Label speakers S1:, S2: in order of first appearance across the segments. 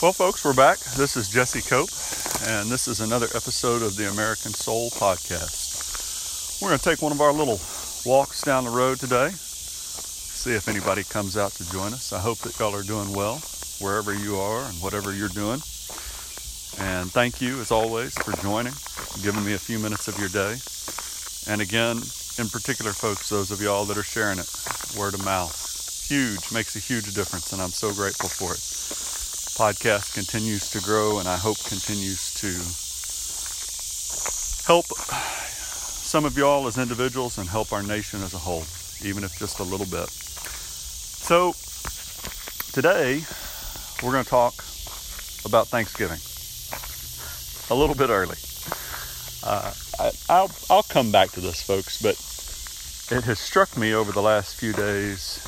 S1: Well, folks, we're back. This is Jesse Cope, and this is another episode of the American Soul Podcast. We're going to take one of our little walks down the road today, see if anybody comes out to join us. I hope that y'all are doing well wherever you are and whatever you're doing. And thank you, as always, for joining, giving me a few minutes of your day. And again, in particular, folks, those of y'all that are sharing it, word of mouth, huge, makes a huge difference, and I'm so grateful for it podcast continues to grow and I hope continues to help some of y'all as individuals and help our nation as a whole, even if just a little bit. So, today we're going to talk about Thanksgiving a little bit early. Uh, I, will I'll come back to this, folks, but it has struck me over the last few days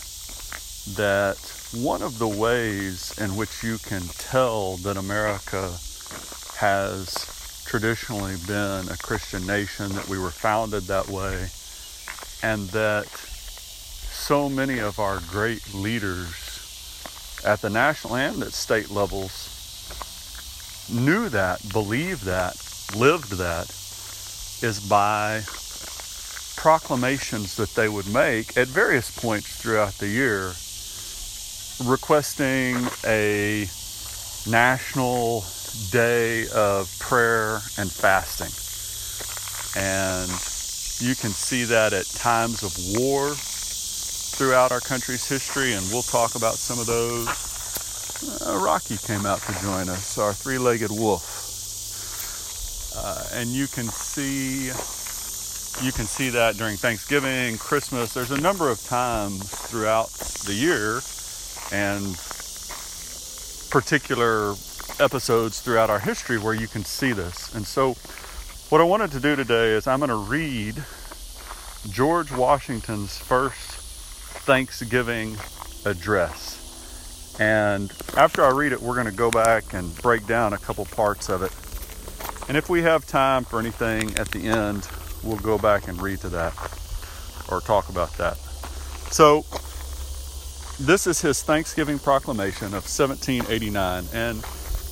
S1: that one of the ways in which you can tell that America has traditionally been a Christian nation, that we were founded that way, and that so many of our great leaders at the national and at state levels knew that, believed that, lived that, is by proclamations that they would make at various points throughout the year requesting a national day of prayer and fasting. And you can see that at times of war throughout our country's history, and we'll talk about some of those. Uh, Rocky came out to join us, our three legged wolf. Uh, and you can see you can see that during Thanksgiving, Christmas. There's a number of times throughout the year and particular episodes throughout our history where you can see this. And so, what I wanted to do today is I'm going to read George Washington's first Thanksgiving address. And after I read it, we're going to go back and break down a couple parts of it. And if we have time for anything at the end, we'll go back and read to that or talk about that. So, this is his Thanksgiving proclamation of 1789. And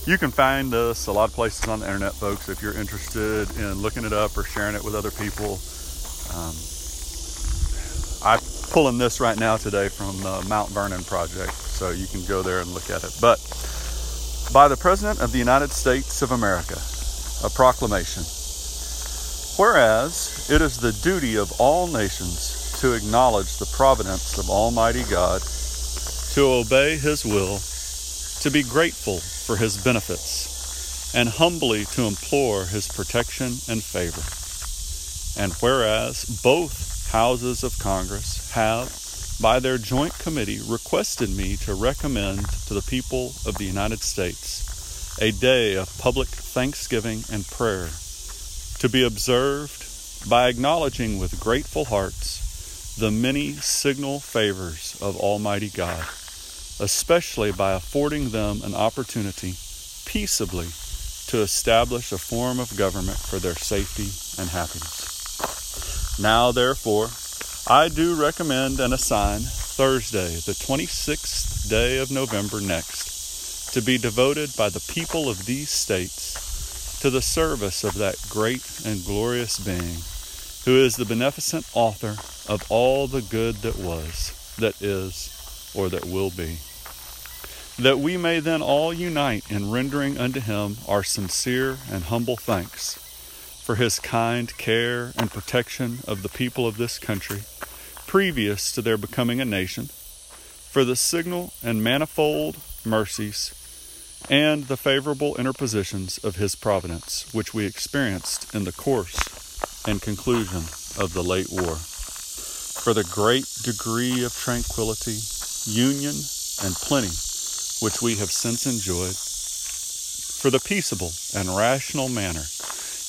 S1: you can find this a lot of places on the internet, folks, if you're interested in looking it up or sharing it with other people. Um, I'm pulling this right now today from the Mount Vernon Project, so you can go there and look at it. But by the President of the United States of America, a proclamation. Whereas it is the duty of all nations to acknowledge the providence of Almighty God to obey His will, to be grateful for His benefits, and humbly to implore His protection and favor. And whereas both houses of Congress have, by their joint committee, requested me to recommend to the people of the United States a day of public thanksgiving and prayer to be observed by acknowledging with grateful hearts the many signal favors of Almighty God especially by affording them an opportunity peaceably to establish a form of government for their safety and happiness. Now, therefore, I do recommend and assign Thursday, the 26th day of November next, to be devoted by the people of these states to the service of that great and glorious being who is the beneficent author of all the good that was, that is, or that will be that we may then all unite in rendering unto him our sincere and humble thanks for his kind care and protection of the people of this country previous to their becoming a nation, for the signal and manifold mercies and the favorable interpositions of his providence, which we experienced in the course and conclusion of the late war, for the great degree of tranquility, union, and plenty which we have since enjoyed, for the peaceable and rational manner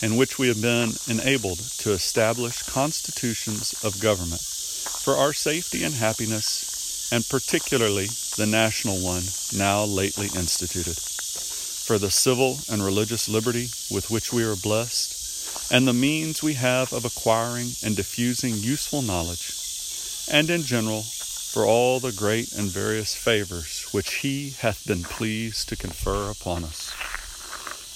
S1: in which we have been enabled to establish constitutions of government, for our safety and happiness, and particularly the national one now lately instituted, for the civil and religious liberty with which we are blessed, and the means we have of acquiring and diffusing useful knowledge, and in general, for all the great and various favors which he hath been pleased to confer upon us.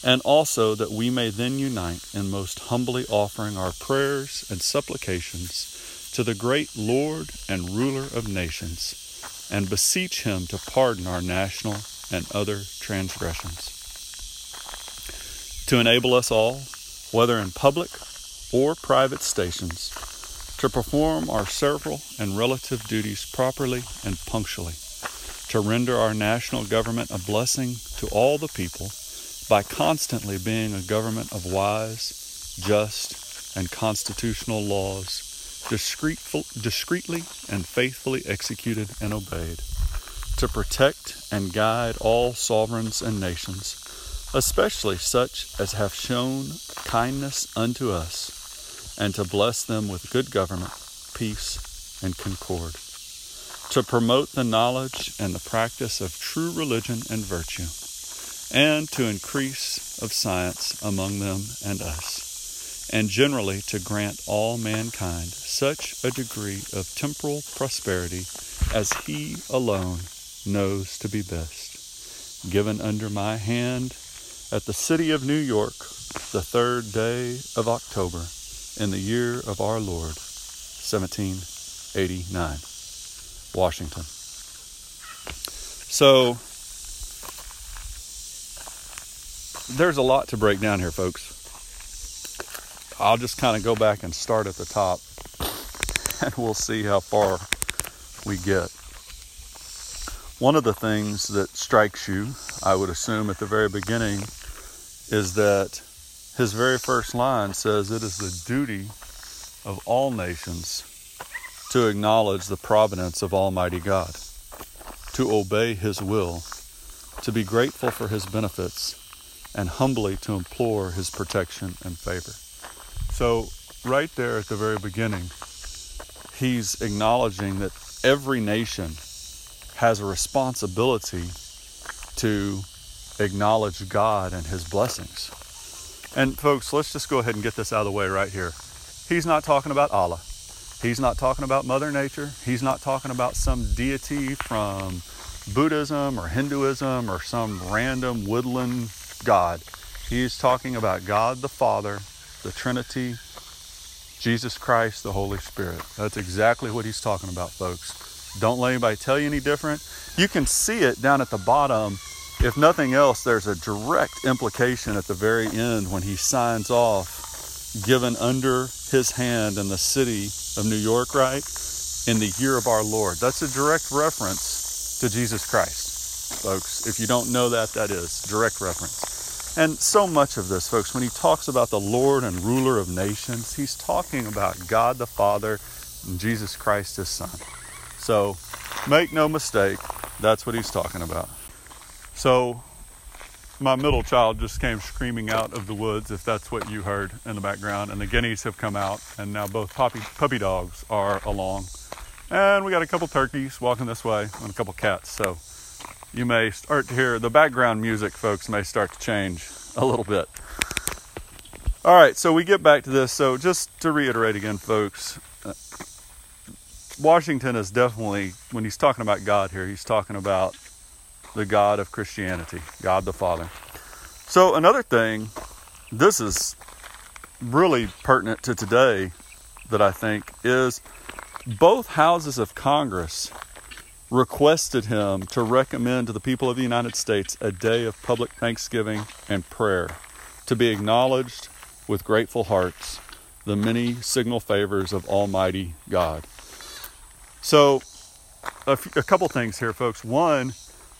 S1: And also that we may then unite in most humbly offering our prayers and supplications to the great Lord and ruler of nations, and beseech him to pardon our national and other transgressions. To enable us all, whether in public or private stations, to perform our several and relative duties properly and punctually, to render our national government a blessing to all the people by constantly being a government of wise, just, and constitutional laws, discreetly and faithfully executed and obeyed, to protect and guide all sovereigns and nations, especially such as have shown kindness unto us and to bless them with good government, peace, and concord, to promote the knowledge and the practice of true religion and virtue, and to increase of science among them and us, and generally to grant all mankind such a degree of temporal prosperity as He alone knows to be best, given under my hand at the city of New York, the third day of October in the year of our Lord, 1789, Washington. So, there's a lot to break down here, folks. I'll just kind of go back and start at the top, and we'll see how far we get. One of the things that strikes you, I would assume, at the very beginning is that his very first line says, It is the duty of all nations to acknowledge the providence of Almighty God, to obey His will, to be grateful for His benefits, and humbly to implore His protection and favor. So, right there at the very beginning, he's acknowledging that every nation has a responsibility to acknowledge God and His blessings. And folks, let's just go ahead and get this out of the way right here. He's not talking about Allah. He's not talking about Mother Nature. He's not talking about some deity from Buddhism or Hinduism or some random woodland God. He's talking about God the Father, the Trinity, Jesus Christ, the Holy Spirit. That's exactly what he's talking about, folks. Don't let anybody tell you any different. You can see it down at the bottom if nothing else, there's a direct implication at the very end when he signs off, given under his hand in the city of New York, right? In the year of our Lord. That's a direct reference to Jesus Christ, folks. If you don't know that, that is direct reference. And so much of this, folks, when he talks about the Lord and ruler of nations, he's talking about God the Father and Jesus Christ, his Son. So make no mistake, that's what he's talking about. So my middle child just came screaming out of the woods, if that's what you heard in the background. And the guineas have come out, and now both puppy, puppy dogs are along. And we got a couple turkeys walking this way and a couple cats. So you may start to hear the background music, folks, may start to change a little bit. All right, so we get back to this. So just to reiterate again, folks, uh, Washington is definitely, when he's talking about God here, he's talking about the God of Christianity, God the Father. So, another thing, this is really pertinent to today that I think is both houses of Congress requested him to recommend to the people of the United States a day of public thanksgiving and prayer to be acknowledged with grateful hearts the many signal favors of Almighty God. So, a, couple things here, folks. One,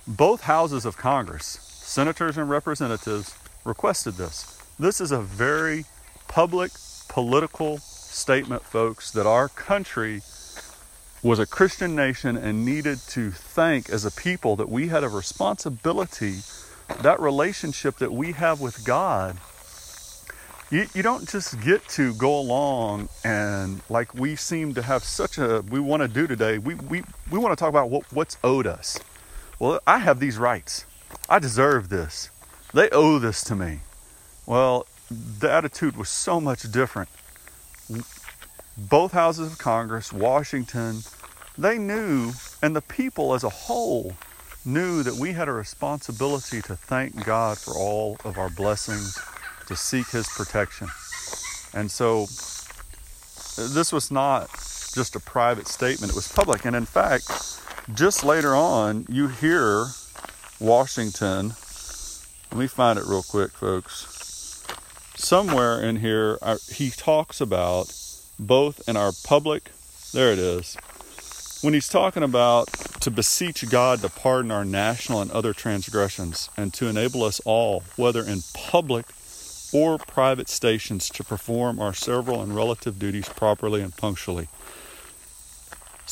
S1: both houses of Congress, senators and representatives, requested this. This is a very public political statement, folks, that our country was a Christian nation and needed to thank as a people that we had a responsibility, that relationship that we have with God. You, you don't just get to go along and like we seem to have such a we want to do today. We we, we want to talk about what, what's owed us. Well, I have these rights. I deserve this. They owe this to me. Well, the attitude was so much different. Both houses of Congress, Washington, they knew, and the people as a whole knew that we had a responsibility to thank God for all of our blessings, to seek His protection. And so this was not just a private statement, it was public. And in fact, just later on, you hear Washington. Let me find it real quick, folks. Somewhere in here, he talks about both in our public, there it is, when he's talking about to beseech God to pardon our national and other transgressions and to enable us all, whether in public or private stations, to perform our several and relative duties properly and punctually.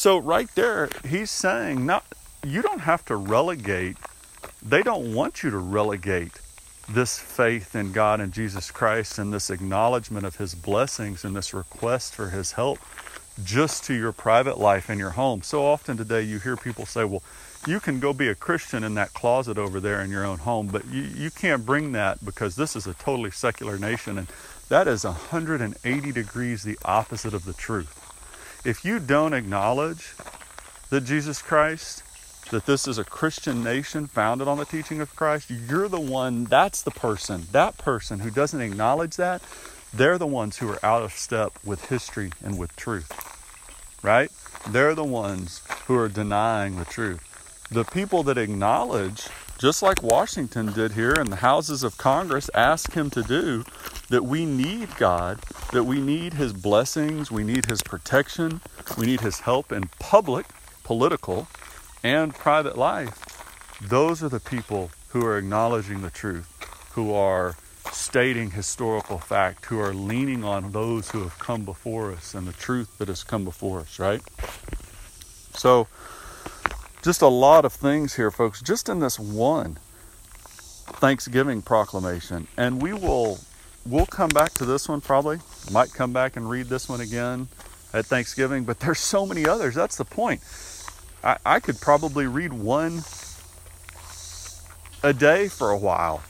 S1: So, right there, he's saying, not, you don't have to relegate, they don't want you to relegate this faith in God and Jesus Christ and this acknowledgement of his blessings and this request for his help just to your private life in your home. So often today you hear people say, well, you can go be a Christian in that closet over there in your own home, but you, you can't bring that because this is a totally secular nation. And that is 180 degrees the opposite of the truth. If you don't acknowledge that Jesus Christ, that this is a Christian nation founded on the teaching of Christ, you're the one, that's the person, that person who doesn't acknowledge that, they're the ones who are out of step with history and with truth, right? They're the ones who are denying the truth. The people that acknowledge, just like Washington did here in the houses of Congress, ask him to do, that we need God, that we need his blessings, we need his protection, we need his help in public, political, and private life. Those are the people who are acknowledging the truth, who are stating historical fact, who are leaning on those who have come before us and the truth that has come before us, right? So, just a lot of things here, folks, just in this one Thanksgiving proclamation. And we will we'll come back to this one probably. Might come back and read this one again at Thanksgiving, but there's so many others. That's the point. I, I could probably read one a day for a while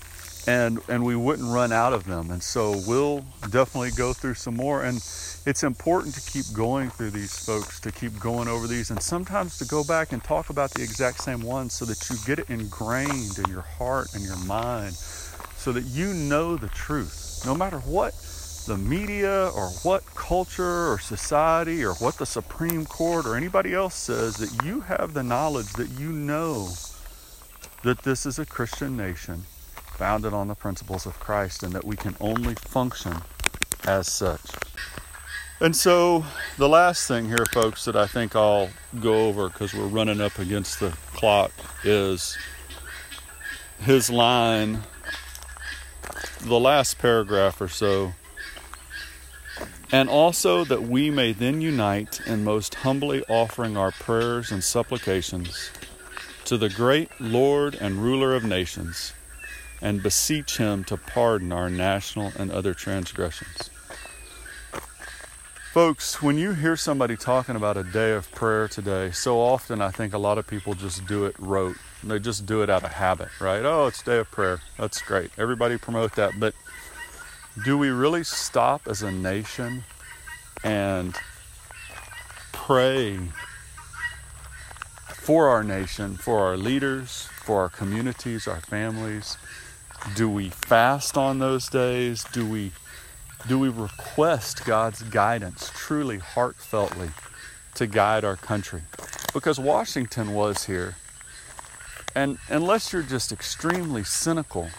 S1: and and we wouldn't run out of them. And so we'll definitely go through some more. And it's important to keep going through these folks, to keep going over these, and sometimes to go back and talk about the exact same ones so that you get it ingrained in your heart and your mind, so that you know the truth, no matter what the media or what culture or society or what the Supreme Court or anybody else says, that you have the knowledge that you know that this is a Christian nation founded on the principles of Christ and that we can only function as such. And so, the last thing here, folks, that I think I'll go over because we're running up against the clock is his line, the last paragraph or so. And also that we may then unite in most humbly offering our prayers and supplications to the great Lord and ruler of nations and beseech him to pardon our national and other transgressions. Folks, when you hear somebody talking about a day of prayer today, so often I think a lot of people just do it rote. They just do it out of habit, right? Oh, it's day of prayer. That's great. Everybody promote that. But do we really stop as a nation and pray for our nation, for our leaders, for our communities, our families? Do we fast on those days? Do we do we request God's guidance truly heartfeltly to guide our country? Because Washington was here. And unless you're just extremely cynical,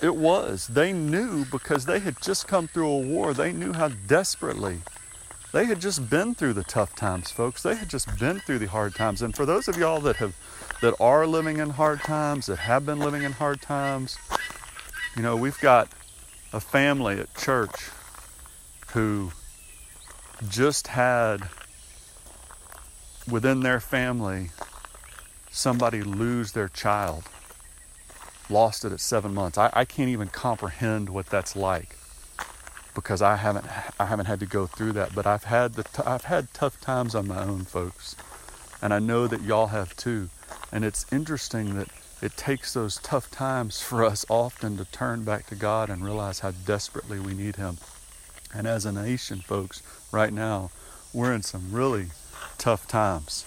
S1: it was. They knew because they had just come through a war. They knew how desperately they had just been through the tough times, folks. They had just been through the hard times. And for those of y'all that have that are living in hard times, that have been living in hard times. You know, we've got a family at church who just had within their family somebody lose their child, lost it at seven months. I, I can't even comprehend what that's like because I haven't I haven't had to go through that, but I've had the t- I've had tough times on my own, folks, and I know that y'all have too. And it's interesting that it takes those tough times for us often to turn back to God and realize how desperately we need Him. And as a nation, folks, right now, we're in some really tough times.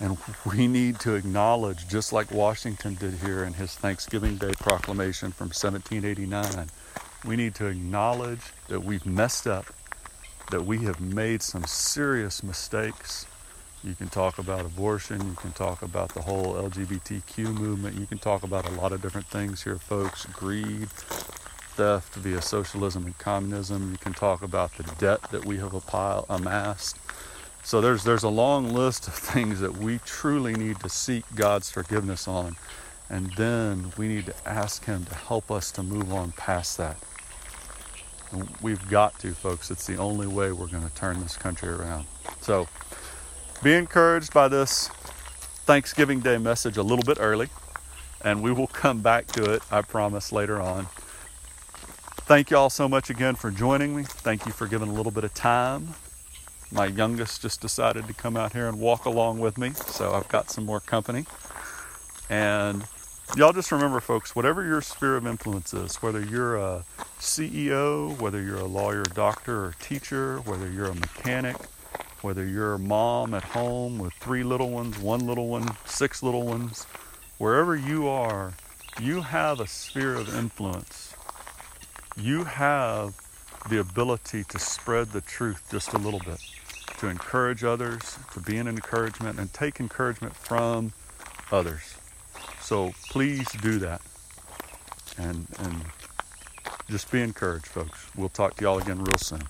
S1: And we need to acknowledge, just like Washington did here in his Thanksgiving Day proclamation from 1789, we need to acknowledge that we've messed up, that we have made some serious mistakes. You can talk about abortion, you can talk about the whole LGBTQ movement, you can talk about a lot of different things here, folks greed, theft via socialism and communism. You can talk about the debt that we have amassed. So there's there's a long list of things that we truly need to seek God's forgiveness on. And then we need to ask him to help us to move on past that. We've got to, folks. It's the only way we're going to turn this country around. So be encouraged by this Thanksgiving Day message a little bit early, and we will come back to it, I promise, later on. Thank you all so much again for joining me. Thank you for giving a little bit of time. My youngest just decided to come out here and walk along with me, so I've got some more company. And y'all just remember, folks, whatever your sphere of influence is, whether you're a CEO, whether you're a lawyer, doctor, or teacher, whether you're a mechanic, whether you're a mom at home with three little ones, one little one, six little ones, wherever you are, you have a sphere of influence you have the ability to spread the truth just a little bit, to encourage others, to be an encouragement, and take encouragement from others. So please do that. And, and just be encouraged, folks. We'll talk to y'all again real soon.